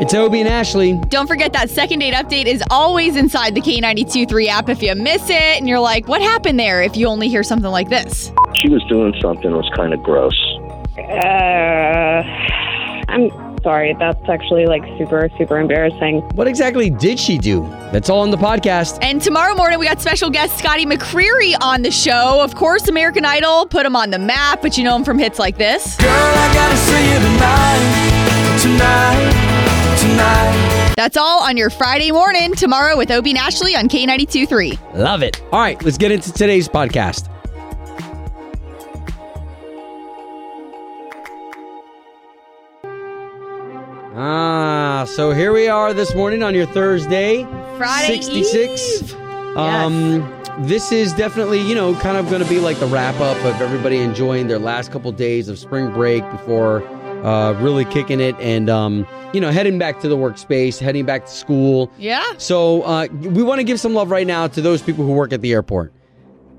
It's Obie and Ashley. Don't forget that second date update is always inside the K92 3 app if you miss it and you're like, what happened there if you only hear something like this? She was doing something that was kind of gross. Uh, I'm sorry. That's actually like super, super embarrassing. What exactly did she do? That's all on the podcast. And tomorrow morning, we got special guest Scotty McCreery on the show. Of course, American Idol put him on the map, but you know him from hits like this. Girl, tonight, tonight, tonight. That's all on your Friday morning tomorrow with Obie and Ashley on K92 3. Love it. All right, let's get into today's podcast. Ah, so here we are this morning on your Thursday. Friday 66. Eve. Um this is definitely, you know, kind of going to be like the wrap up of everybody enjoying their last couple days of spring break before uh really kicking it and um you know, heading back to the workspace, heading back to school. Yeah. So uh, we want to give some love right now to those people who work at the airport.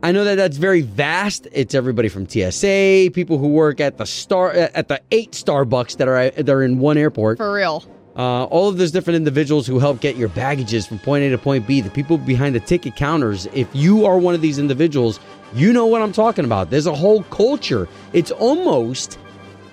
I know that that's very vast. It's everybody from TSA, people who work at the star at the eight Starbucks that are that are in one airport. For real. Uh, all of those different individuals who help get your baggages from point A to point B. The people behind the ticket counters. If you are one of these individuals, you know what I'm talking about. There's a whole culture. It's almost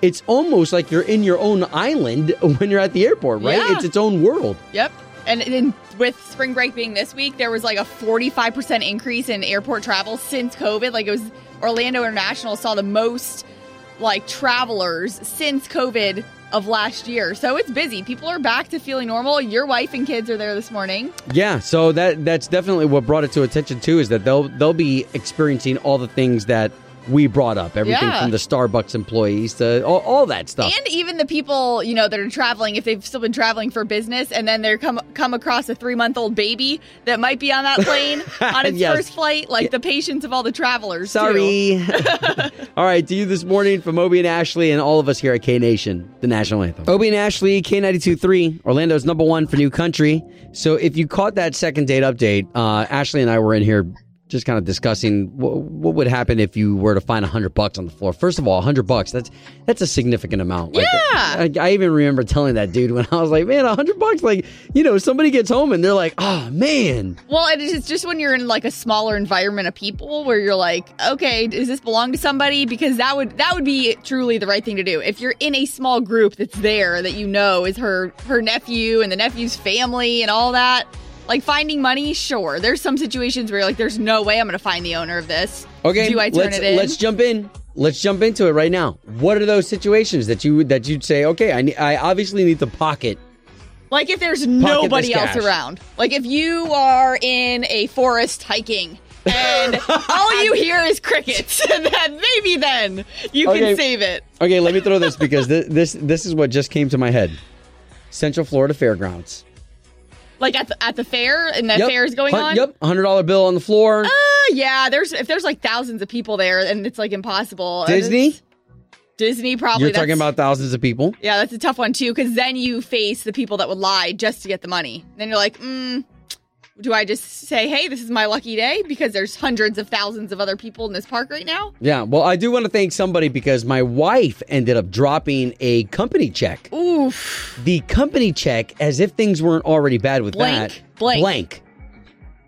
it's almost like you're in your own island when you're at the airport, right? Yeah. It's its own world. Yep. And then with spring break being this week, there was like a 45% increase in airport travel since COVID. Like it was Orlando International saw the most like travelers since COVID of last year. So it's busy. People are back to feeling normal. Your wife and kids are there this morning. Yeah, so that that's definitely what brought it to attention too. Is that they'll they'll be experiencing all the things that we brought up, everything Yeah. from the Starbucks employees to all, all that stuff. And even the people, you know, that are traveling, if they've still been traveling for business and then they're come come across a three month old baby that might be on that plane on its Yes. first flight, like the patience of all the travelers. too. Sorry. all right, to you this morning from Obie and Ashley and all of us here at K Nation, the national anthem. Obie and Ashley, K 92.3, Orlando's number one for new country. So if you caught that second date update, uh, Ashley and I were in here just kind of discussing what, what would happen if you were to find a hundred bucks on the floor. First of all, a hundred bucks, that's that's a significant amount. Like, Yeah. I, I even remember telling that dude when I was like, man, a hundred bucks, like, you know, somebody gets home and they're like, oh man. Well, it is just when you're in like a smaller environment of people where you're like, okay, does this belong to somebody? Because that would that would be truly the right thing to do. If you're in a small group that's there that you know is her her nephew and the nephew's family and all that, like finding money, sure. There's some situations where you're like, there's no way I'm gonna find the owner of this. Okay, do I turn let's, it in? Let's jump in. Let's jump into it right now. What are those situations that you that you'd say, okay, I need, I obviously need to pocket. Like if there's nobody else cash. around. Like if you are in a forest hiking and all you hear is crickets, then maybe then you Okay. can save it. Okay, let me throw this because this, this this is what just came to my head. Central Florida Fairgrounds. Like at the at the fair and the Yep. fair is going Hun- on. Yep, hundred dollar bill on the floor. Uh, yeah, there's if there's like thousands of people there and it's like impossible. Disney. Disney probably. You're talking about thousands of people. Yeah, that's a tough one too because then you face the people that would lie just to get the money. Then you're like, mm, do I just say, hey, this is my lucky day because there's hundreds of thousands of other people in this park right now? Yeah, well, I do want to thank somebody because my wife ended up dropping a company check. Oof. The company check, as if things weren't already bad with Blank. that. Blank. Blank.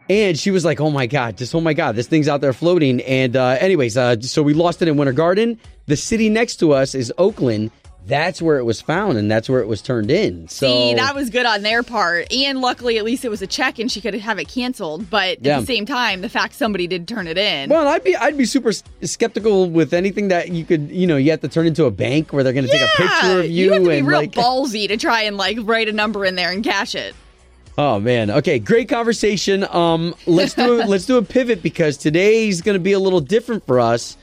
And she was like, "Oh my god, just oh my god, this thing's out there floating." And uh, anyways, uh, so we lost it in Winter Garden. The city next to us is Oakland. That's where it was found, and that's where it was turned in. So See, that was good on their part. And luckily, at least it was a check and she could have it canceled. But Yeah. at the same time, the fact somebody did turn it in. Well, I'd be I'd be super skeptical with anything that you could you know you have to turn into a bank where they're going to take a picture of you, have to be and real like ballsy to try and like write a number in there and cash it. oh man okay great conversation um let's do a, let's do a pivot because today's going to be a little different for us.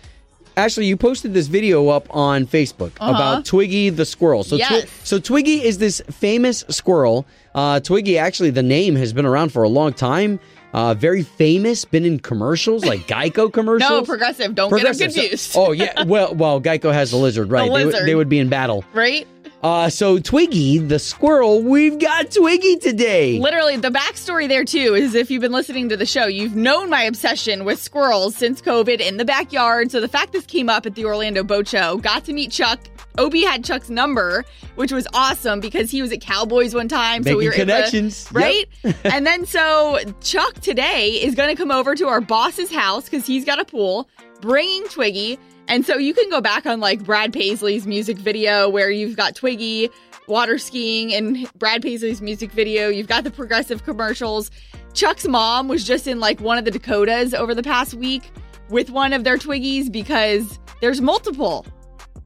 Ashley, you posted this video up on Facebook about Twiggy the squirrel. So, Uh-huh. Yes. so Twiggy is this famous squirrel. Uh, Twiggy, actually, the name has been around for a long time. Uh, very famous, been in commercials like Geico commercials. No, progressive. Don't Progressive. get them So- confused. oh yeah, well, well, Geico has the lizard, right? They, would- lizard. they would be in battle. right? Uh, so Twiggy, the squirrel, we've got Twiggy today. Literally, the backstory there too is if you've been listening to the show, you've known my obsession with squirrels since COVID in the backyard. So the fact this came up at the Orlando Boat Show, got to meet Chuck. Obie had Chuck's number, which was awesome because he was at Cowboys one time. so we Making were able to- connections. right? and then so Chuck today is going to come over to our boss's house because he's got a pool, bringing Twiggy. And so you can go back on like Brad Paisley's music video where you've got Twiggy water skiing and Brad Paisley's music video. You've got the progressive commercials. Chuck's mom was just in like one of the Dakotas over the past week with one of their Twiggies because there's multiple.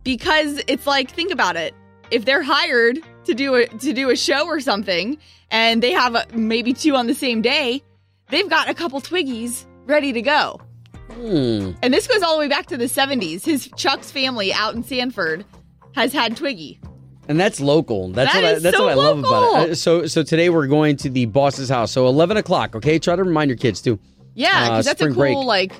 Because it's like, think about it. If they're hired to do a to do a show or something, and they have a, maybe two on the same day, they've got a couple Twiggies ready to go. Hmm. And this goes all the way back to the 70s. His Chuck's family out in Sanford has had Twiggy. And that's local. That's That what I, that's so what I love about local. it. Uh, So so today we're going to the boss's house. So eleven o'clock. Okay, try to remind your kids too. Yeah, Uh, because that's a cool break. like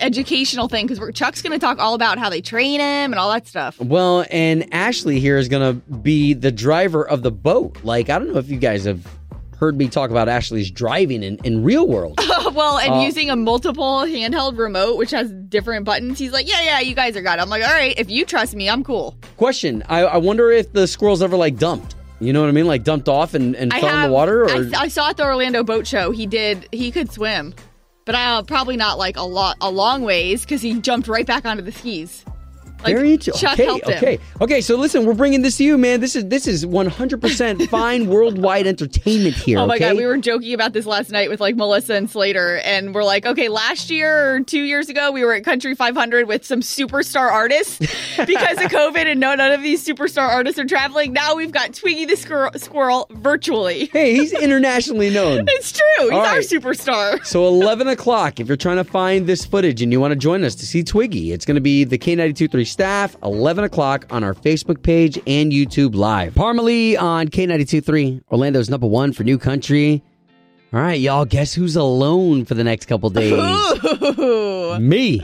educational thing. Because Chuck's going to talk all about how they train him and all that stuff. Well, and Ashley here is gonna be the driver of the boat. Like I don't know if you guys have heard me talk about Ashley's driving in, in real world. well, and Uh, using a multiple handheld remote, which has different buttons. He's like, yeah, yeah, you guys are got it. I'm like, all right, if you trust me, I'm cool. Question: I, I wonder if the squirrels ever like dumped. You know what I mean? Like dumped off and, and I fell in the water, or I, I saw at the Orlando Boat Show. He did. He could swim, but uh, probably not like a lot, a long ways because he jumped right back onto the skis. Like, Very interesting. Okay, okay, okay. So listen, we're bringing this to you, man. This is this is 100% fine worldwide entertainment here. Oh my okay? god, we were joking about this last night with like Melissa and Slater, and we're like, okay, last year or two years ago, we were at Country 500 with some superstar artists because of COVID, and no, none of these superstar artists are traveling. Now we've got Twiggy the squirrel, squirrel virtually. Hey, he's internationally known. It's true. He's All our right. superstar. So 11 o'clock, if you're trying to find this footage and you want to join us to see Twiggy, it's going to be the K92.3 staff, 11 o'clock on our Facebook page and YouTube live. Parmalee on K92.3, Orlando's number one for new country. All right, y'all, guess who's alone for the next couple days? Ooh. Me.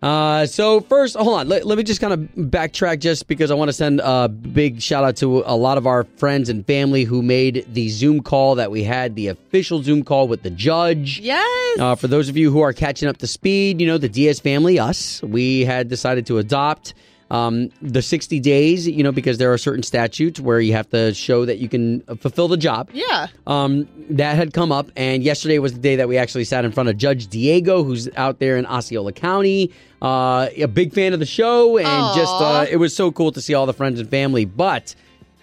Uh, so first, hold on. Let, let me just kind of backtrack just because I want to send a big shout out to a lot of our friends and family who made the Zoom call that we had, the official Zoom call with the judge. Yes. Uh, for those of you who are catching up to speed, you know, the Diaz family, us, we had decided to adopt um, the 60 days, you know, because there are certain statutes where you have to show that you can fulfill the job. yeah. Um, that had come up, and yesterday was the day that we actually sat in front of Judge Diego, who's out there in Osceola County. Uh, a big fan of the show, and Aw. just uh, it was so cool to see all the friends and family. But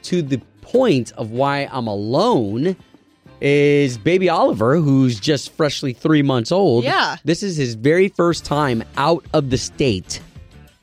to the point of why I'm alone is baby Oliver, who's just freshly three months old. Yeah. this is his very first time out of the state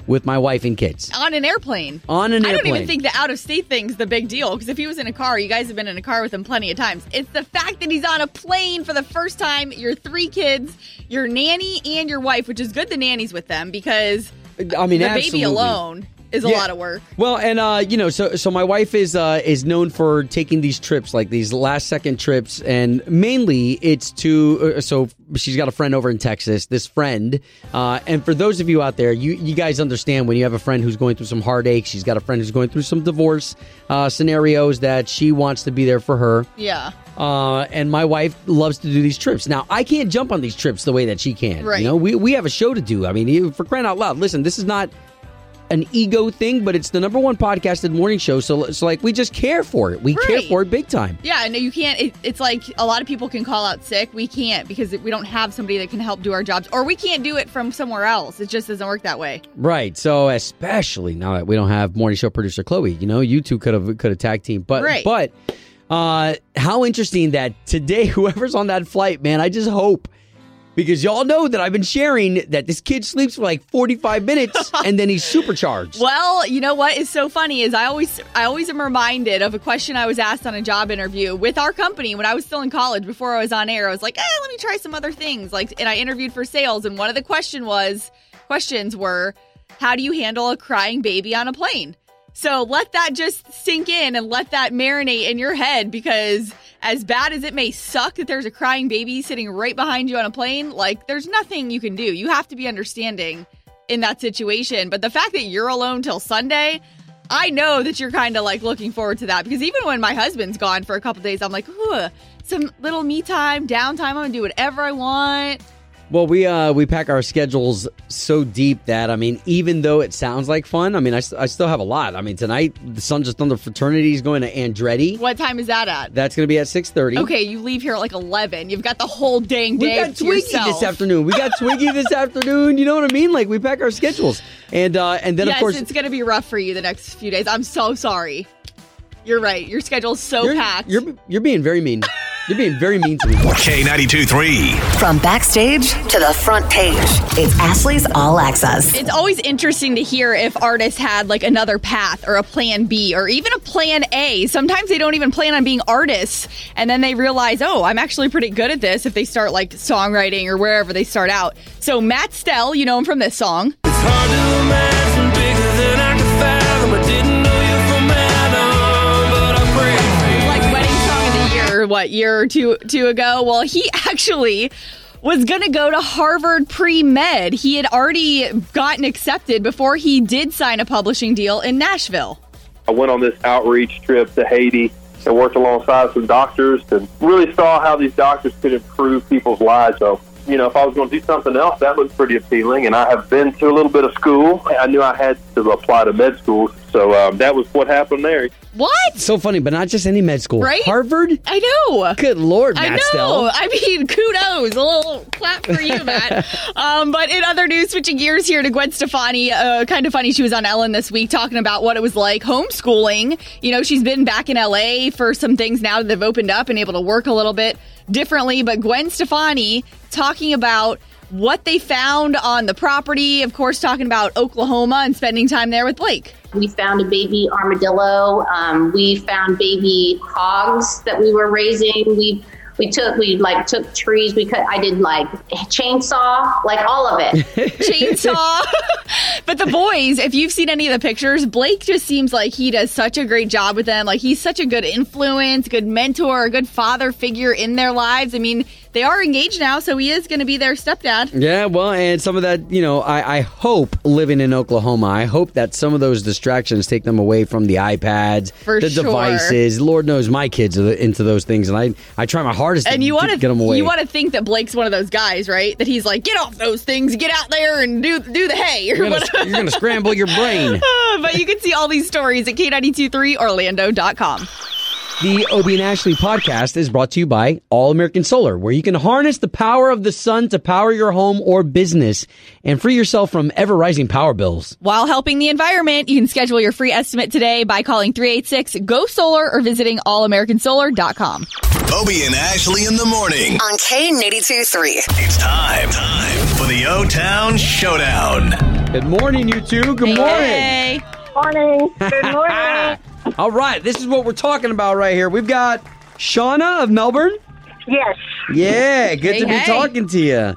with my wife and kids On an airplane. on an airplane. I don't even think the out of state thing's the big deal because if he was in a car, you guys have been in a car with him plenty of times. It's the fact that he's on a plane for the first time. Your three kids, your nanny, and your wife, which is good the nanny's with them because I mean, the absolutely. baby alone is a Yeah. lot of work. Well, and uh, you know, so so my wife is uh, is known for taking these trips, like these last second trips, and mainly it's to. Uh, so she's got a friend over in Texas. This friend, uh, and for those of you out there, you you guys understand when you have a friend who's going through some heartache. She's got a friend who's going through some divorce uh, scenarios that she wants to be there for her. Yeah. Uh, and my wife loves to do these trips. Now, I can't jump on these trips the way that she can. Right. You know, we, we have a show to do. I mean, for crying out loud, listen, this is not an ego thing, but it's the number one podcasted morning show. So, so like, we just care for it. We care Right. for it big time. Yeah, no, you can't. It, it's like a lot of people can call out sick. We can't because we don't have somebody that can help do our jobs, or we can't do it from somewhere else. It just doesn't work that way. Right. So, especially now that we don't have morning show producer Chloe, you know, you two could have could have tag team. But Right. but uh how interesting that today whoever's on that flight, man, I just hope because y'all know that I've been sharing that this kid sleeps for like 45 minutes and then he's supercharged. Well, you know what is so funny is I always I always am reminded of a question I was asked on a job interview with our company when I was still in college before I was on air. I was like, eh, let me try some other things. Like and I interviewed for sales and one of the question was questions were how do you handle a crying baby on a plane? So let that just sink in and let that marinate in your head because as bad as it may suck that there's a crying baby sitting right behind you on a plane, like there's nothing you can do. You have to be understanding in that situation. But the fact that you're alone till Sunday, I know that you're kind of like looking forward to that because even when my husband's gone for a couple days, I'm like, some little me time, downtime. I'm gonna do whatever I want. Well, we uh we pack our schedules so deep that I mean, even though it sounds like fun, I mean, I I still have a lot. I mean, tonight the Sons of Thunder fraternity is going to Andretti. What time is that at? That's going to be at six thirty. Okay, you leave here at like 11. You've got the whole dang day. We got Twiggy yourself. this afternoon. We got Twiggy this afternoon. You know what I mean? Like we pack our schedules, and uh and then yes, of course it's going to be rough for you the next few days. I'm so sorry. You're right. Your schedule's so you're, packed. you're you're being very mean. You're being very mean to me. K92 3. From backstage to the front page, it's Ashley's All Access. it's always interesting to hear if artists had like another path or a plan B or even a plan A. Sometimes they don't even plan on being artists and then they realize, oh, I'm actually pretty good at this if they start like songwriting or wherever they start out. So Matt Stell, you know him from this song. What year or two two ago? Well, he actually was gonna go to Harvard pre med. He had already gotten accepted before he did sign a publishing deal in Nashville. I went on this outreach trip to Haiti and worked alongside some doctors and really saw how these doctors could improve people's lives. So, you know, if I was going to do something else, that looked pretty appealing. And I have been to a little bit of school. I knew I had to apply to med school. So um, that was what happened there. What? So funny, but not just any med school. Right? Harvard. I know. Good lord, I know. Stell. I mean, kudos. A little clap for you, Matt. um, but in other news, switching gears here to Gwen Stefani. Uh, kind of funny. She was on Ellen this week talking about what it was like homeschooling. You know, she's been back in LA for some things now that they've opened up and able to work a little bit differently. But Gwen Stefani talking about what they found on the property. Of course, talking about Oklahoma and spending time there with Blake. We found a baby armadillo. Um, we found baby hogs that we were raising. We we took we like took trees. We cut. I did like chainsaw, like all of it. chainsaw. but the boys, if you've seen any of the pictures, Blake just seems like he does such a great job with them. Like he's such a good influence, good mentor, good father figure in their lives. I mean, they are engaged now, so he is going to be their stepdad. Yeah, well, and some of that, you know, I, I hope living in Oklahoma, I hope that some of those distractions take them away from the iPads, For the sure. devices. Lord knows my kids are into those things, and I, I try my hardest And to you want to get them away. you want to think that Blake's one of those guys, right? That he's like, get off those things, get out there and do do the hay you're you're gonna scramble your brain. but you can see all these stories at K923Orlando.com. The Obie and Ashley podcast is brought to you by All American Solar, where you can harness the power of the sun to power your home or business and free yourself from ever rising power bills. While helping the environment, you can schedule your free estimate today by calling 386 GO SOLAR or visiting allamericansolar.com. Obie and Ashley in the morning. On K82 3. It's time, time for the O Town Showdown. Good morning, you two. Good morning. Hey. Morning. Good morning. All right, this is what we're talking about right here. We've got Shauna of Melbourne. yes. Yeah, good Hey, to be hey. talking to you.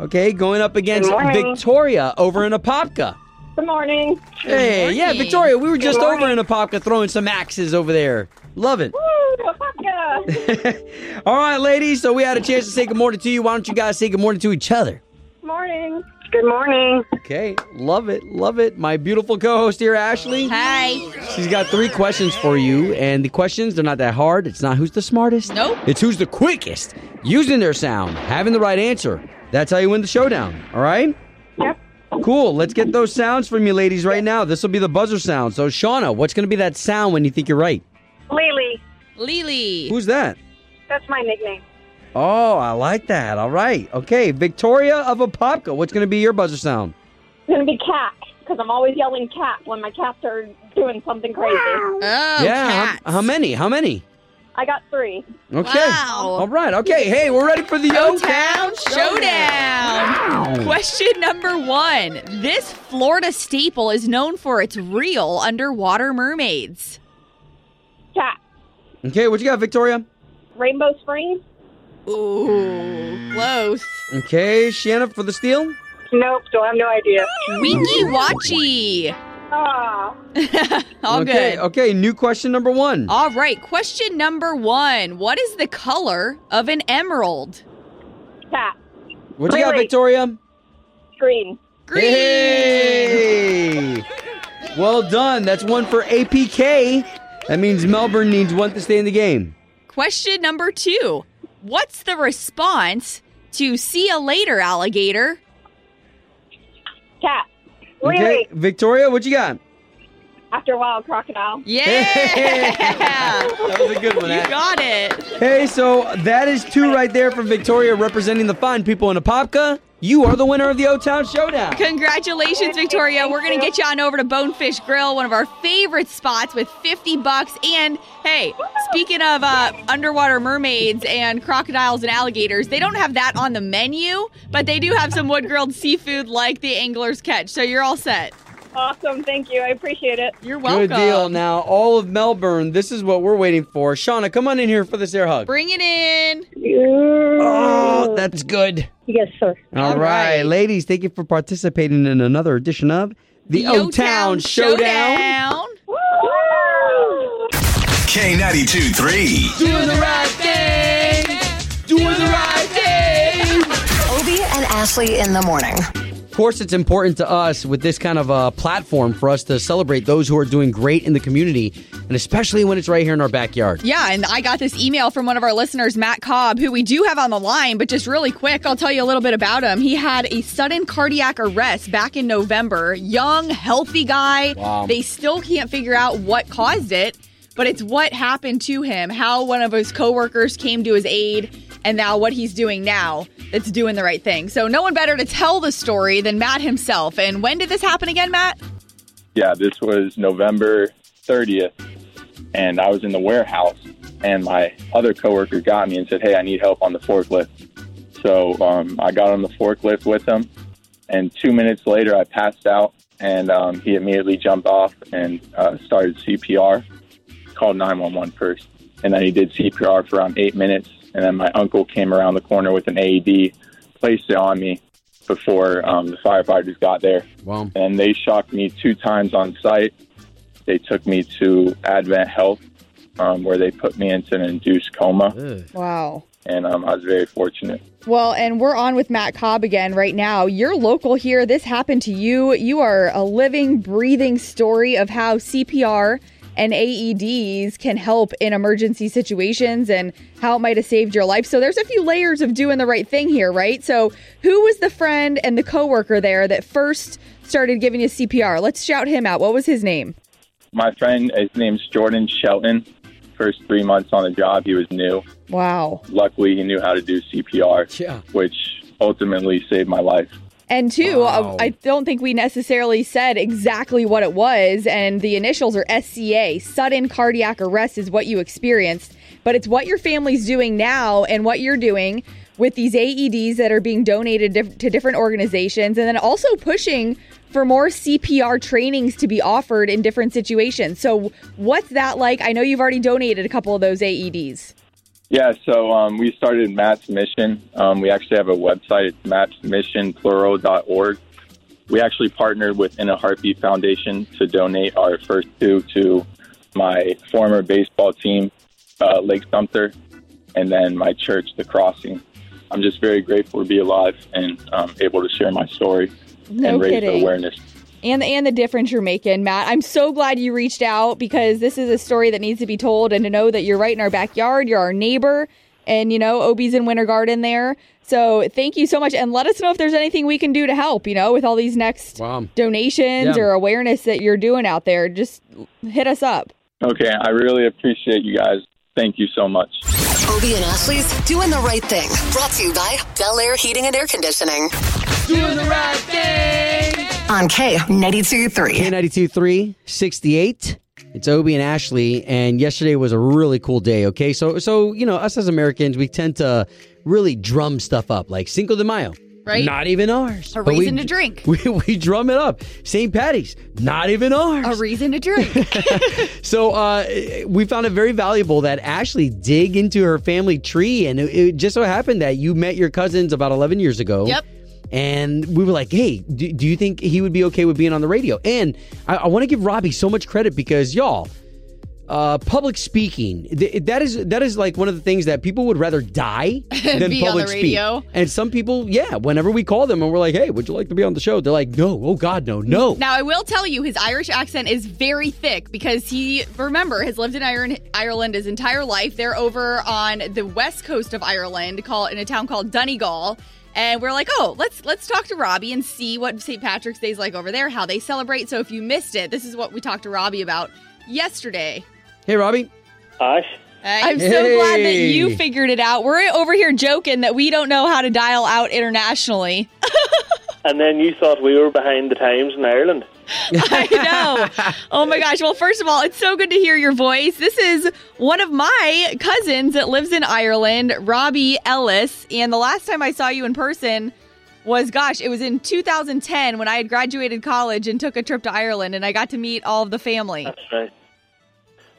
Okay, going up against Victoria over in Apopka. Good morning. Hey, yeah, morning. Victoria, we were just morning. over in Apopka throwing some axes over there. Love it. Woo, Apopka. All right, ladies, so we had a chance to say good morning to you. Why don't you guys say good morning to each other? morning. Good morning. Okay, love it, love it. My beautiful co-host here, Ashley. Hi. She's got three questions for you, and the questions they're not that hard. It's not who's the smartest. Nope. It's who's the quickest, using their sound, having the right answer. That's how you win the showdown. All right. Yep. Cool. Let's get those sounds from you, ladies, right now. This will be the buzzer sound. So, Shauna, what's going to be that sound when you think you're right? Lily. Lily. Who's that? That's my nickname. Oh, I like that. All right. Okay, Victoria of Apopka. What's going to be your buzzer sound? It's going to be cat because I'm always yelling cat when my cats are doing something crazy. Oh, yeah. how- cats. How, many? How many? I got three. Okay. Wow. All right. Okay. Hey, we're ready for the O O Town Showdown. Question number one. This Florida staple is known for its real underwater mermaids. Cat. Okay, what you got, Victoria? Rainbow Springs? Ooh, close. Okay, Shanna for the steal. Nope, don't have no idea. Weeki Wachee. Ah, All okay, good. okay. New question number one. All right, question number one. What is the color of an emerald? cat. What do you got, Victoria? Green. Green. Hey! Well done. That's one for APK. That means Melbourne needs one to stay in the game. Question number two What's the response to see you later, alligator? Cat. Okay, Victoria, what you got? After a while, crocodile. Yeah! That was a good one. you Ash. got it. Hey, so that is two right there from Victoria representing the fine people in Apopka. You are the winner of the O Town Showdown. Congratulations, Victoria. We're going to get you on over to Bonefish Grill, one of our favorite spots with 50 bucks. And hey, speaking of uh, underwater mermaids and crocodiles and alligators, they don't have that on the menu, but they do have some wood grilled seafood like the angler's catch. So you're all set. Awesome. Thank you. I appreciate it. You're welcome. Good deal. Now, all of Melbourne, this is what we're waiting for. Shauna, come on in here for this air hug. Bring it in. Oh, that's good. Yes, sir. All All right. right. ladies, thank you for participating in another edition of the O Town Showdown. K92 3. Doing the right thing. Doing the right thing. Obie and Ashley in the morning. Of course, it's important to us with this kind of a platform for us to celebrate those who are doing great in the community, and especially when it's right here in our backyard. Yeah, and I got this email from one of our listeners, Matt Cobb, who we do have on the line, but just really quick, I'll tell you a little bit about him. He had a sudden cardiac arrest back in November. Young, healthy guy. Wow. They still can't figure out what caused it, but it's what happened to him, how one of his coworkers came to his aid, and now what he's doing now that's doing the right thing. So, no one better to tell the story than Matt himself. And when did this happen again, Matt? yeah, this was November 30th, and I was in the warehouse, and my other coworker got me and said, "Hey, I need help on the forklift." So um, I got on the forklift with him, and two minutes later, I passed out, and um, he immediately jumped off and uh, started CPR. Called 911 first, and then he did CPR for around eight minutes, and then my uncle came around the corner with an AED, placed it on me before um, the firefighters got there Wow. and they shocked me two times on site. They took me to Advent Health, um, where they put me into an induced coma, Ugh. Wow. and um, I was very fortunate. Well, and we're on with Matt Cobb again right now. You're local here. This happened to you. You are a living, breathing story of how CPR and AEDs can help in emergency situations and how it might have saved your life. So there's a few layers of doing the right thing here, right? So who was the friend and the coworker there that first started giving you CPR? Let's shout him out. What was his name? My friend, his name's Jordan Shelton. First three months on the job, he was new. Wow. Luckily, he knew how to do CPR, Yeah. which ultimately saved my life. And two, Wow. uh, I don't think we necessarily said exactly what it was. And the initials are SCA. Sudden cardiac arrest is what you experienced. But it's what your family's doing now and what you're doing with these AEDs that are being donated to different organizations. And then also pushing for more CPR trainings to be offered in different situations. So, what's that like? I know you've already donated a couple of those AEDs. Yeah, so um, we started Matt's Mission. Um, we actually have a website. It's mattsmissionplural.org. We actually partnered with In a Heartbeat Foundation to donate our first two to my former baseball team, uh, Lake Sumter, and then my church, The Crossing. I'm just very grateful to be alive and um, able to share my story No and raise kidding. awareness. And and the difference you're making, Matt. I'm so glad you reached out because this is a story that needs to be told, and to know that you're right in our backyard, you're our neighbor, and you know Obie's in Winter Garden there. So thank you so much, and let us know if there's anything we can do to help. You know, with all these next Wow. donations Yeah. or awareness that you're doing out there, just hit us up. Okay, I really appreciate you guys. Thank you so much. Obie and Ashley's Doing the Right Thing. Brought to you by Bel Air Heating and Air Conditioning. Doing the right thing. On K92 K92 3, 68. It's Obie and Ashley, and yesterday was a really cool day, okay? So, so you know, us as Americans, we tend to really drum stuff up, like Cinco de Mayo. Right. Not even ours. A But we- reason to drink. We, we drum it up. St. Patty's, not even ours. A reason to drink. So uh, we found it very valuable that Ashley dig into her family tree, and it, it just so happened that you met your cousins about 11 years ago. Yep. And we were like, hey, do, do you think he would be okay with being on the radio? And I, I want to give Robbie so much credit because, y'all, uh, public speaking. Th- That is that is like one of the things that people would rather die than Be on public the radio. speak. And some people, yeah, whenever we call them and we're like, "Hey, would you like to be on the show?" They're like, "No, oh God, no, no." Now, I will tell you, his Irish accent is very thick because he, remember, has lived in Ireland, Ireland his entire life. They're over on the west coast of Ireland, call in a town called Donegal. And we're like, oh, let's let's talk to Robbie and see what St. Patrick's Day is like over there, how they celebrate. So if you missed it, this is what we talked to Robbie about yesterday. Hey, Robbie. Hi. I'm so glad that you figured it out. We're over here joking that we don't know how to dial out internationally. And then you thought we were behind the times in Ireland. I know. Oh my gosh. Well, first of all, it's so good to hear your voice. This is one of my cousins that lives in Ireland, Robbie Ellis. And the last time I saw you in person was, gosh, it was in 2010 when I had graduated college and took a trip to Ireland and I got to meet all of the family. That's right.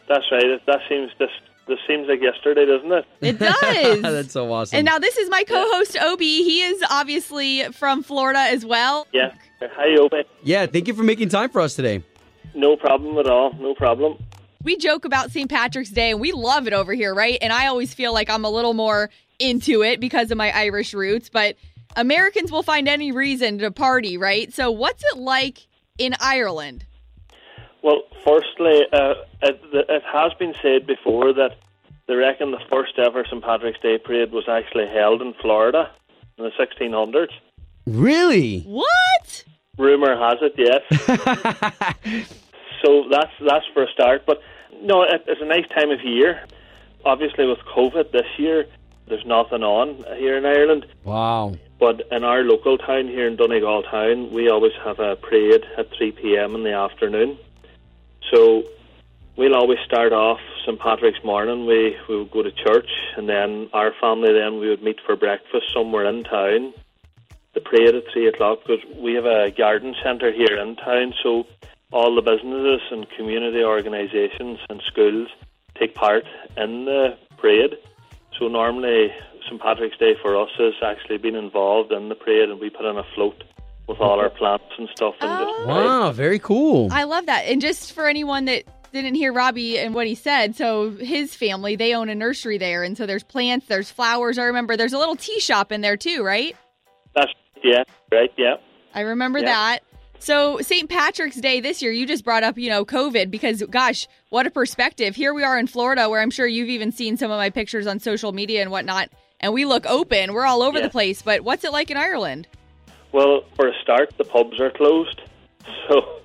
That's right. That seems this this seems like yesterday, doesn't it? It does. That's so awesome. and now this is my co host, Obie. He is obviously from Florida as well. Yeah. Hi, Obie. yeah, thank you for making time for us today. No problem at all. No problem. we joke about St. Patrick's Day and we love it over here, right? And I always feel like I'm a little more into it because of my Irish roots, but Americans will find any reason to party, right? So, what's it like in Ireland? Well, firstly, uh, it, it has been said before that they reckon the first ever St. Patrick's Day parade was actually held in Florida in the 1600s. Really? What? Rumor has it, yes. so that's that's for a start. But no, it, it's a nice time of year. Obviously, with COVID this year, there's nothing on here in Ireland. Wow. But in our local town here in Donegal town, we always have a parade at 3 p.m. in the afternoon. So we'll always start off St. Patrick's morning. We, we would go to church, and then our family then we would meet for breakfast somewhere in town. The parade at 3 o'clock, because we have a garden centre here in town, so all the businesses and community organisations and schools take part in the parade. So normally St Patrick's Day for us has actually been involved in the parade, and we put in a float with all our plants and stuff. And just oh. Wow, very cool. I love that. And just for anyone that didn't hear Robbie and what he said, so his family, they own a nursery there. And so there's plants, there's flowers. I remember there's a little tea shop in there too, right? that's yeah, right, yeah. I remember Yeah. that. So St. Patrick's Day this year, you just brought up, you know, COVID because gosh, what a perspective. Here we are in Florida where I'm sure you've even seen some of my pictures on social media and whatnot. And we look open. We're all over Yeah. the place. But what's it like in Ireland? Well, for a start, the pubs are closed, so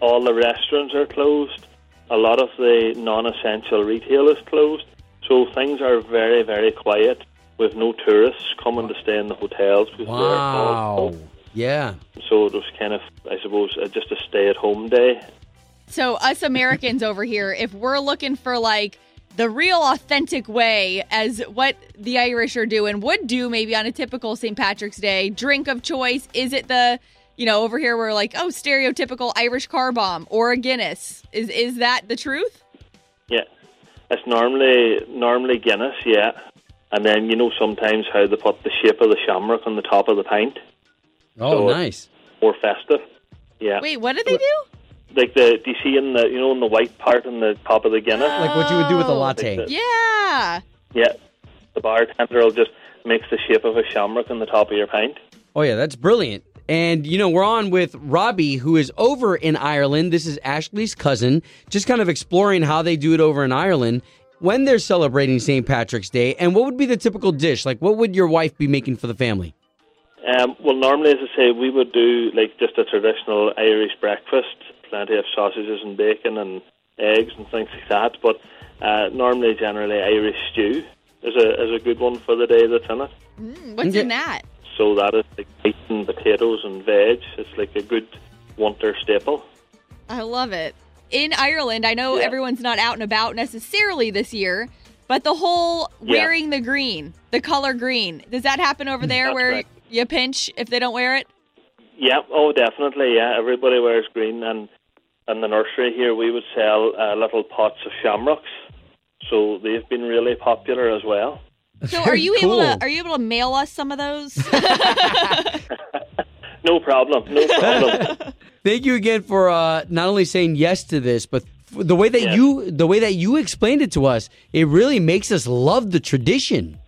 all the restaurants are closed. A lot of the non-essential retail is closed, so things are very, very quiet. With no tourists coming to stay in the hotels because they're all Wow. Yeah. So it was kind of, I suppose, uh, just a stay-at-home day. So us Americans over here, if we're looking for like the real authentic way as what the Irish are doing, would do maybe on a typical St. Patrick's Day, drink of choice, is it the you know, over here we're like, oh, stereotypical Irish car bomb or a Guinness. Is is that the truth? Yeah, it's normally normally Guinness, yeah, and then you know sometimes how they put the shape of the shamrock on the top of the pint. Oh, So- nice. More festive, yeah. Wait, what do they do? Like the do you see in the you know in the white part on the top of the Guinness? Like what you would do with a Oh. latte. Like the- Yeah. Yeah, the bartender will just makes the shape of a shamrock on the top of your pint. Oh, yeah, that's brilliant. And, you know, we're on with Robbie, who is over in Ireland. This is Ashley's cousin, just kind of exploring how they do it over in Ireland when they're celebrating St. Patrick's Day. And what would be the typical dish? Like, what would your wife be making for the family? Um, well, normally, as I say, we would do like just a traditional Irish breakfast, plenty of sausages and bacon and eggs and things like that. But uh, normally, generally, Irish stew is a is a good one for the day that's in it. Mm, what's in that? So that is like meat and potatoes and veg. It's like a good winter staple. I love it. In Ireland, I know Yeah. everyone's not out and about necessarily this year, but the whole Yeah. wearing the green, the color green, does that happen over there That's where right. you pinch if they don't wear it? Yeah, oh, definitely. Yeah, everybody wears green, and in the nursery here, we would sell uh, little pots of shamrocks. So they've been really popular as well. So are Very you able to are you able to mail us some of those? No problem. No problem. Thank you again for uh, not only saying yes to this, but the way that you the way that you explained it to us, it really makes us love the tradition.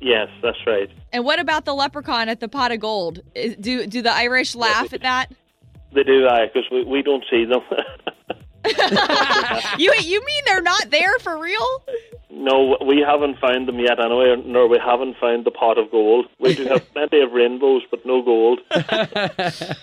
Yes, that's right. And what about the leprechaun at the pot of gold? Is, do do the Irish laugh at that? They do, I because we, we don't see them. You you mean they're not there for real? no, we haven't found them yet anyway, nor we haven't found the pot of gold. We do have plenty of rainbows, but no gold.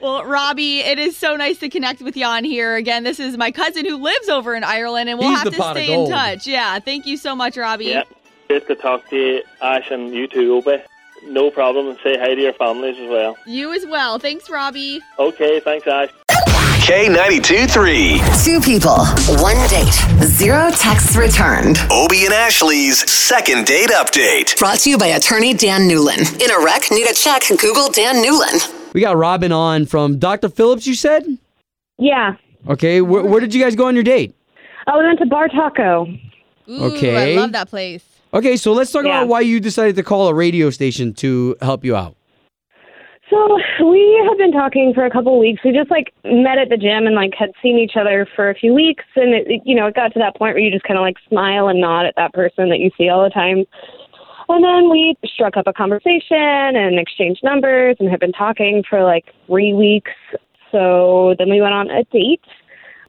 Well, Robbie, it is so nice to connect with you on here. Again, this is my cousin who lives over in Ireland, and we'll He's have to stay in touch. Yeah, thank you so much, Robbie. Yeah, great to talk to you, Ash, and you too, Obie. No problem, and say hi to your families as well. You as well. Thanks, Robbie. Okay, thanks, Ash. K92 3. Two people, one date, zero texts returned. Obie and Ashley's second date update. Brought to you by attorney Dan Newlin. In a wreck, need a check, Google Dan Newlin. We got Robin on from Dr. Phillips. You said Yeah. okay. Where, where did you guys go on your date? Oh, I went to Bar Taco. Ooh, Okay. I love that place. Okay, so let's talk Yeah. about why you decided to call a radio station to help you out. So we had been talking for a couple of weeks. We just like met at the gym and like had seen each other for a few weeks, and it, you know it got to that point where you just kind of like smile and nod at that person that you see all the time. And then we struck up a conversation and exchanged numbers and had been talking for like three weeks. So then we went on a date,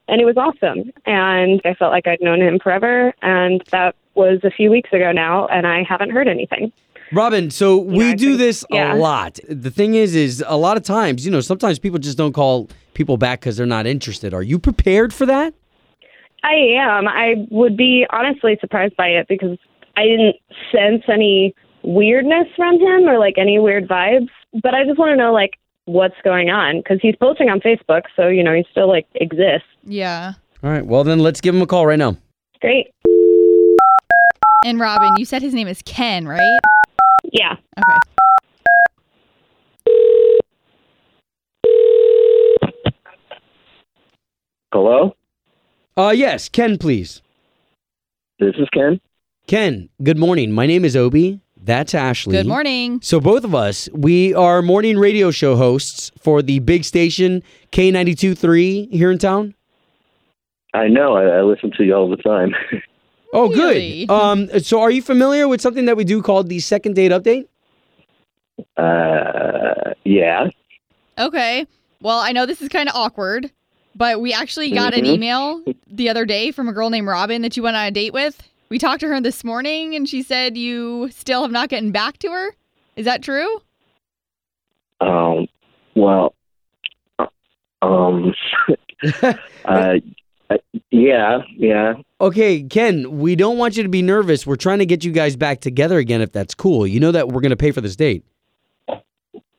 and it was awesome. And I felt like I'd known him forever, and that was a few weeks ago now, and I haven't heard anything. Robin, so we do this yeah. a lot. The thing is, is a lot of times, you know, sometimes people just don't call people back because they're not interested. Are you prepared for that? I am. I would be honestly surprised by it because I didn't sense any weirdness from him or like any weird vibes. But I just want to know like what's going on because he's posting on Facebook, so you know he still like exists. Yeah. All right. Well, then let's give him a call right now. Great. And Robin, you said his name is Ken, right? Yeah. Okay. Hello? Uh, yes, Ken, please. This is Ken. Ken, good morning. My name is Obie. That's Ashley. Good morning. So both of us, we are morning radio show hosts for the big station K92.3 here in town. I know. I, I listen to you all the time. Oh, Really? good. Um, so are you familiar with something that we do called the second date update? uh, yeah. Okay. Well, I know this is kind of awkward, but we actually got an Mhm. email the other day from a girl named Robin that you went on a date with. We talked to her this morning and she said you still have not gotten back to her. Is that true? Um. Well. uh, Um. uh. Uh, Yeah. Yeah. Okay, Ken, we don't want you to be nervous. We're trying to get you guys back together again if that's cool. You know that we're going to pay for this date.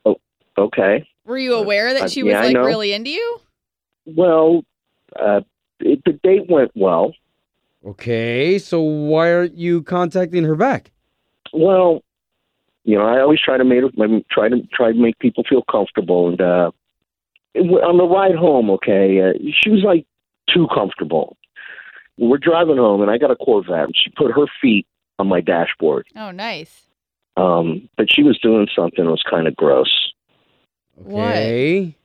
Oh, Okay. Were you aware that Uh, she was yeah, I like really into you? Well, uh, it, the date went well. Okay, so why aren't you contacting her back? Well, you know, I always try to make try to try to make people feel comfortable, and uh, on the ride home, okay, uh, she was like too comfortable. We're driving home, and I got a Corvette. And she put her feet on my dashboard, Oh, nice. um, but she was doing something that was kind of gross. Okay.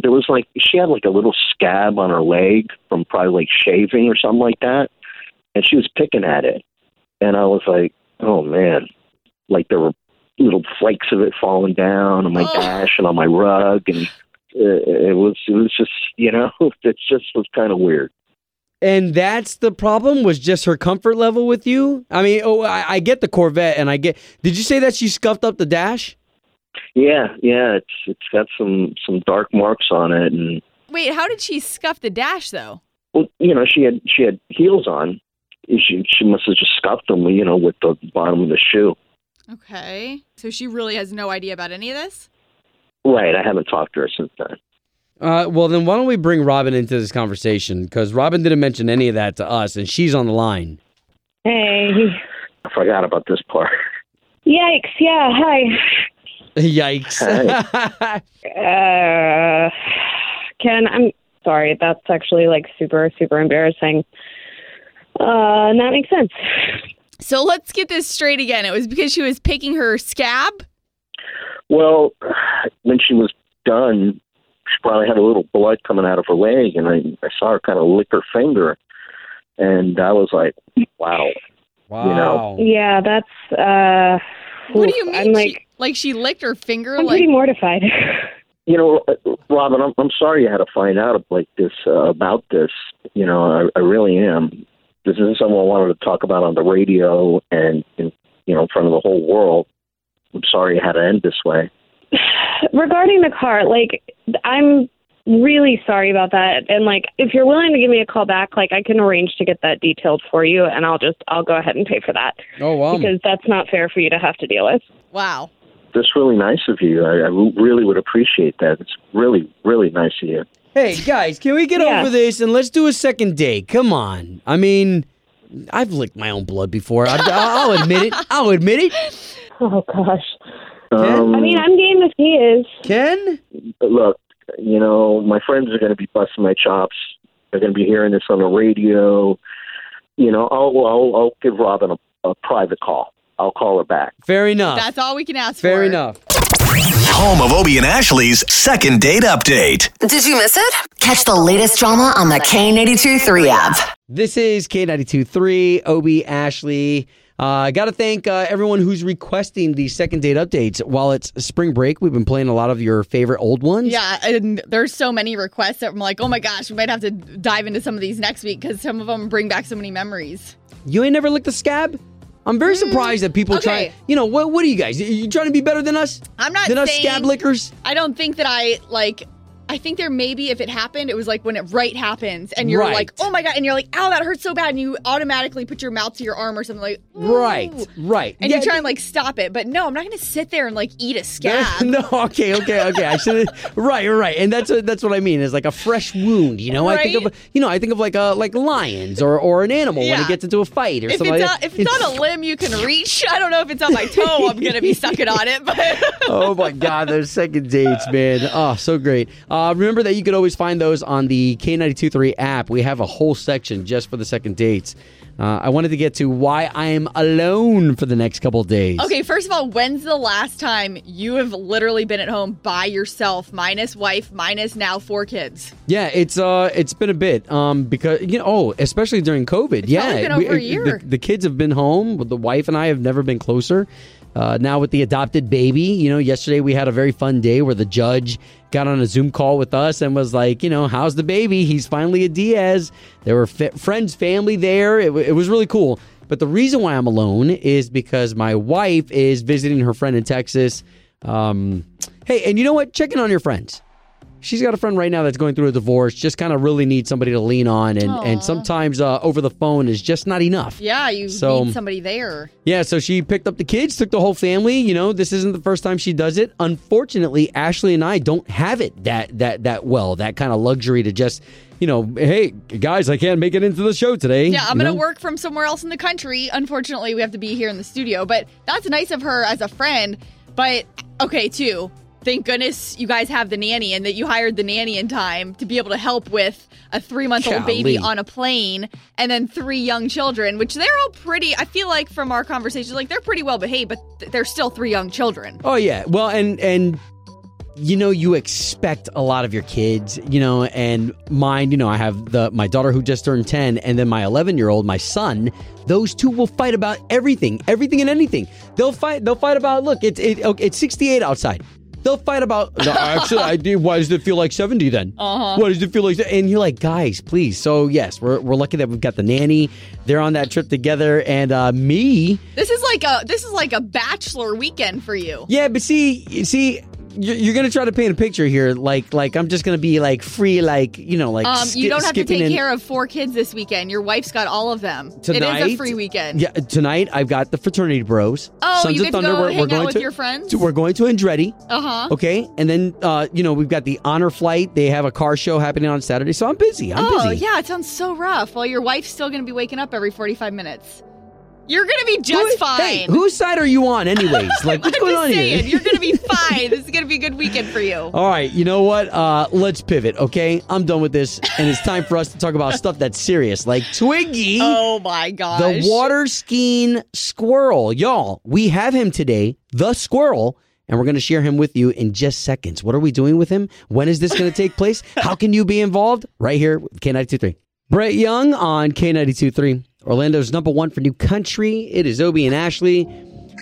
There was like she had like a little scab on her leg from probably like shaving or something like that, and she was picking at it, and I was like, oh man, like there were little flakes of it falling down on my Oh. dash and on my rug, and it, it was it was just you know it just was kind of weird. And that's the problem was just her comfort level with you? I mean, oh, I, I get the Corvette and I get Did you say that she scuffed up the dash? Yeah, yeah, it's it's got some some dark marks on it, and Wait, how did she scuff the dash though? well, you know she had she had heels on. She she must have just scuffed them, you know, with the bottom of the shoe. Okay. So she really has no idea about any of this? Right, I haven't talked to her since then. Uh, well, then why don't we bring Robin into this conversation? Because Robin didn't mention any of that to us, and she's on the line. Hey. I forgot about this part. Yikes. Yeah. Hi. Yikes. Uh, Ken, I'm sorry. That's actually like super, super embarrassing. Uh, and that makes sense. So let's get this straight again. It was because she was picking her scab? Well, when she was done she probably had a little blood coming out of her leg, and I I saw her kind of lick her finger, and I was like, wow, wow, you know. Yeah, that's. uh What do you mean? I'm like, she, like she licked her finger? I'm like pretty mortified. You know, uh, Robin, I'm, I'm sorry you had to find out like this uh, about this. You know, I, I really am. This isn't something I wanted to talk about on the radio and, in, you know, in front of the whole world. I'm sorry it had to end this way. Regarding the car, like, I'm really sorry about that. And like, if you're willing to give me a call back, like, I can arrange to get that detailed for you, and I'll just I'll go ahead and pay for that Oh wow. because that's not fair for you to have to deal with. wow. That's really nice of you. I, I really would appreciate that. It's really, really nice of you. Hey guys, can we get Yeah. over this and let's do a second date? Come on. I mean, I've licked my own blood before. I, I'll admit it. I'll admit it. Oh gosh. Um, I mean, I'm game if he is. Ken? look, you know, my friends are going to be busting my chops. They're going to be hearing this on the radio. You know, I'll I'll, I'll give Robin a, a private call. I'll call her back. Fair enough. That's all we can ask Fair for. enough. Home of Obie and Ashley's second date update. Did you miss it? Catch the latest drama on the K82 3 app. This is K92 3, Obie, Ashley. I uh, got to thank uh, everyone who's requesting the second date updates. While it's spring break, we've been playing a lot of your favorite old ones. Yeah, and there's so many requests that I'm like, oh my gosh, we might have to dive into some of these next week because some of them bring back so many memories. You ain't never licked a scab? I'm very surprised that people Mm, okay. try. You know, what, what are you guys? You trying to be better than us? I'm not Than us scab lickers? I don't think that I like. I think there maybe if it happened, it was like when it right happens, and you're Right. like, oh my god, and you're like, ow, that hurts so bad, and you automatically put your mouth to your arm or something like, Right, "Ooh." right. and Yeah, you try and like stop it, but no, I'm not gonna sit there and like eat a scab. no, okay, okay, okay. I should right, right, and that's that's what I mean. Is like a fresh wound. You know, I think Right? of you know, I think of like uh like lions or or an animal when it gets into a fight or If it's, something like on, that. if it's on a limb you can reach, I don't know if it's on my toe, I'm gonna be sucking on it. But oh my god, those second dates, man. Oh, so great. Uh, remember that you could always find those on the K923 app. We have a whole section just for the second dates. Uh, I wanted to get to why I am alone for the next couple days. okay, first of all, when's the last time you have literally been at home by yourself, minus wife, minus now four kids? Yeah, it's uh, it's been a bit um because you know, oh, especially during COVID. yeah, been over a uh, year. The, the kids have been home. The wife and I have never been closer. Uh, now with the adopted baby, you know, yesterday we had a very fun day where the judge got on a Zoom call with us and was like, you know, how's the baby? He's finally a Diaz. There were f- friends, family there. It, w- it was really cool. But the reason why I'm alone is because my wife is visiting her friend in Texas. Um, hey, and you know what? Check in on your friends she's got a friend right now that's going through a divorce just kind of really needs somebody to lean on and, Aw. and sometimes uh, over the phone is just not enough Yeah, you So- need somebody there. yeah so she picked up the kids took the whole family you know this isn't the first time she does it unfortunately ashley and i don't have it that that that well that kind of luxury to just you know hey guys i can't make it into the show today Yeah, I'm going to work from somewhere else in the country. Unfortunately, we have to be here in the studio, but that's nice of her as a friend. But okay, too. Thank goodness you guys have the nanny and that you hired the nanny in time to be able to help with a three month old baby on a plane and then three young children, which they're all pretty, I feel like from our conversations, like they're pretty well behaved, but th- they're still three young children. Oh yeah. Well, and and you know you expect a lot of your kids, you know, and mine, you know, I have the my daughter who just turned 10 and then my 11-year-old, my son, those two will fight about everything, everything and anything. They'll fight they'll fight about look, it's it, okay, it's 68 outside. They'll fight about no, actually I did why does it feel like 70 then? Uh-huh. Why does it feel like and you're like, guys, please. So yes, we're we're lucky that we've got the nanny. They're on that trip together and uh me This is like a this is like a bachelor weekend for you. yeah, but see, see, you're, you're gonna try to paint a picture here, like like I'm just gonna be like free, like you know, like Um, you ski- don't have to take in- care of four kids this weekend. Your wife's got all of them. Tonight, it is a free weekend. Yeah, tonight I've got the fraternity bros. Oh, Sons you of to Thunder. go we're, hang we're out going with to, your friends? to- we're going to Andretti. Uh huh. Okay, and then uh, you know we've got the honor flight. They have a car show happening on Saturday, so I'm busy. I'm oh busy. yeah, it sounds so rough. Well, your wife's still going to be waking up every forty-five minutes. You're going to be just fine. Hey, whose side are you on, anyways? Like, what's going on saying, here? you're going to be fine. this is going to be a good weekend for you. All right, you know what? Uh, let's pivot, okay? I'm done with this, and it's time for us to talk about stuff that's serious, like Twiggy. Oh my gosh. The water skiing squirrel. Y'all, we have him today, the squirrel, and we're going to share him with you in just seconds. What are we doing with him? When is this going to take place? How can you be involved? Right here with K923. Brett Young on K923. Orlando's number one for new country. It is Obie and Ashley.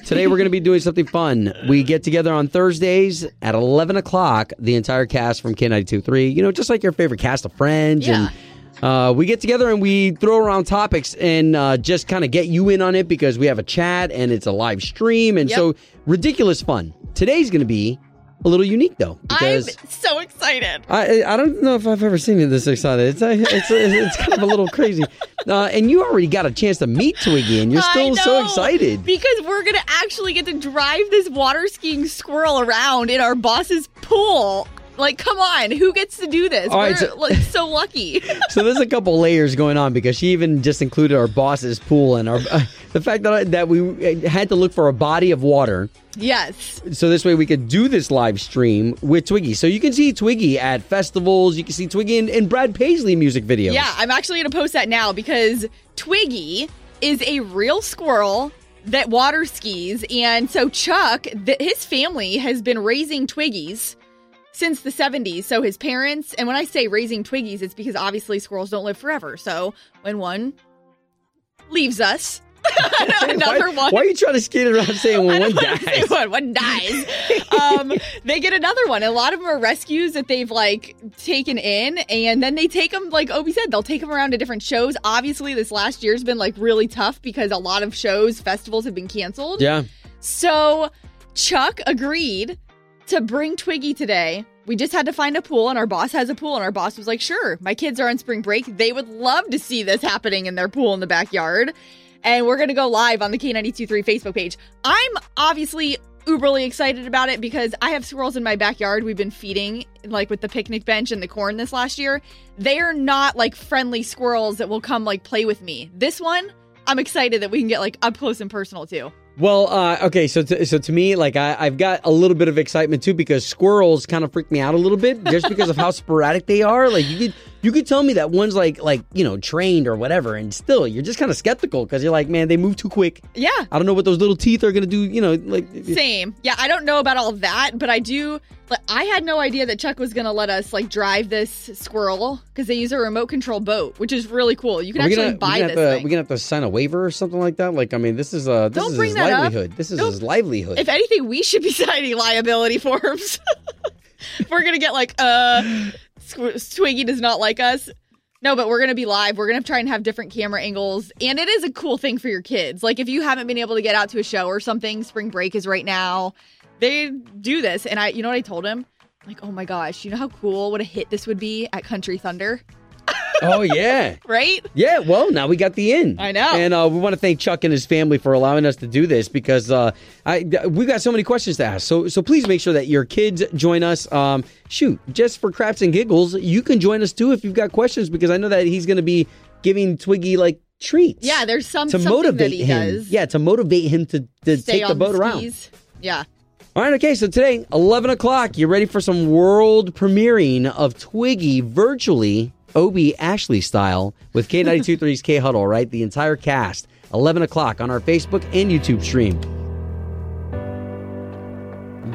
Today we're going to be doing something fun. We get together on Thursdays at 11 o'clock, the entire cast from K923. You know, just like your favorite cast of friends. Yeah. And uh, we get together and we throw around topics and uh, just kind of get you in on it because we have a chat and it's a live stream. And Yep. so ridiculous fun. Today's going to be a little unique though because I'm so excited. I I don't know if I've ever seen you this excited. It's a, it's a, it's kind of a little crazy. Uh, and you already got a chance to meet Twiggy, and you're still so excited. because we're gonna actually get to drive this water skiing squirrel around in our boss's pool. Like, come on, who gets to do this? All right, we're so- like so lucky. So there's a couple layers going on because she even just included our boss's pool and our uh, the fact that I, that we had to look for a body of water. yes. So this way we could do this live stream with Twiggy. So you can see Twiggy at festivals. You can see Twiggy in, in Brad Paisley music videos. Yeah, I'm actually gonna post that now because Twiggy is a real squirrel that water skis, and so Chuck, th- his family has been raising Twiggies since the 70s. So his parents, and when I say raising Twiggies, it's because obviously squirrels don't live forever. So when one leaves us, another why, one. Why are you trying to skate around saying when one I don't wanna say dies? One, one dies. um, they get another one. A lot of them are rescues that they've like taken in, and then they take them. Like Obie said, they'll take them around to different shows. Obviously, this last year's been like really tough because a lot of shows, festivals have been canceled. Yeah. So Chuck agreed to bring Twiggy today. We just had to find a pool, and our boss has a pool, and our boss was like, "Sure, my kids are on spring break. They would love to see this happening in their pool in the backyard." And we're gonna go live on the K923 Facebook page. I'm obviously uberly excited about it because I have squirrels in my backyard. We've been feeding like with the picnic bench and the corn this last year. They are not like friendly squirrels that will come like play with me. This one, I'm excited that we can get like up close and personal too. Well, uh, okay, so to, so to me, like I, I've got a little bit of excitement too because squirrels kind of freak me out a little bit just because of how sporadic they are. Like you could you could tell me that one's like like you know trained or whatever, and still you're just kind of skeptical because you're like, man, they move too quick. Yeah. I don't know what those little teeth are gonna do. You know, like Same. Yeah, I don't know about all that, but I do. Like, I had no idea that Chuck was gonna let us like drive this squirrel because they use a remote control boat, which is really cool. You can actually gonna, buy we this have to, thing. we gonna have to sign a waiver or something like that. Like, I mean, this is uh this Don't is his that up. livelihood. This is Nope. his livelihood. If anything, we should be signing liability forms. we're gonna get like, uh, Twiggy does not like us. No, but we're gonna be live. We're gonna try and have different camera angles, and it is a cool thing for your kids. Like if you haven't been able to get out to a show or something, spring break is right now. They do this, and I, you know what I told him? Like, oh my gosh, you know how cool, what a hit this would be at Country Thunder, oh yeah. right? Yeah, well, now we got the in. I know. And uh, we want to thank Chuck and his family for allowing us to do this because uh, I we got so many questions to ask. So so please make sure that your kids join us. Um, shoot, just for craps and giggles, you can join us too if you've got questions because I know that he's going to be giving Twiggy like treats. Yeah, there's some to motivate that he him. does. Yeah, to motivate him to, to Stay take the boat around. Yeah. All right, okay, so today, 11 o'clock, you ready for some world premiering of Twiggy virtually, Obie Ashley style, with K923's K Huddle, right? The entire cast, 11 o'clock on our Facebook and YouTube stream.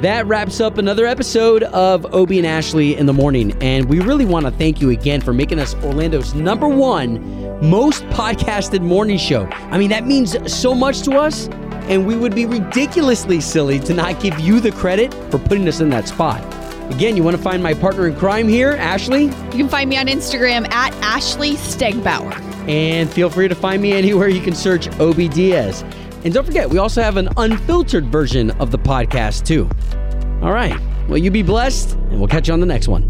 That wraps up another episode of Obie and Ashley in the morning. And we really want to thank you again for making us Orlando's number one most podcasted morning show. I mean, that means so much to us. And we would be ridiculously silly to not give you the credit for putting us in that spot. Again, you want to find my partner in crime here, Ashley? You can find me on Instagram at Ashley Stegbauer. And feel free to find me anywhere you can search Obie Diaz. And don't forget, we also have an unfiltered version of the podcast, too. All right. Well, you be blessed, and we'll catch you on the next one.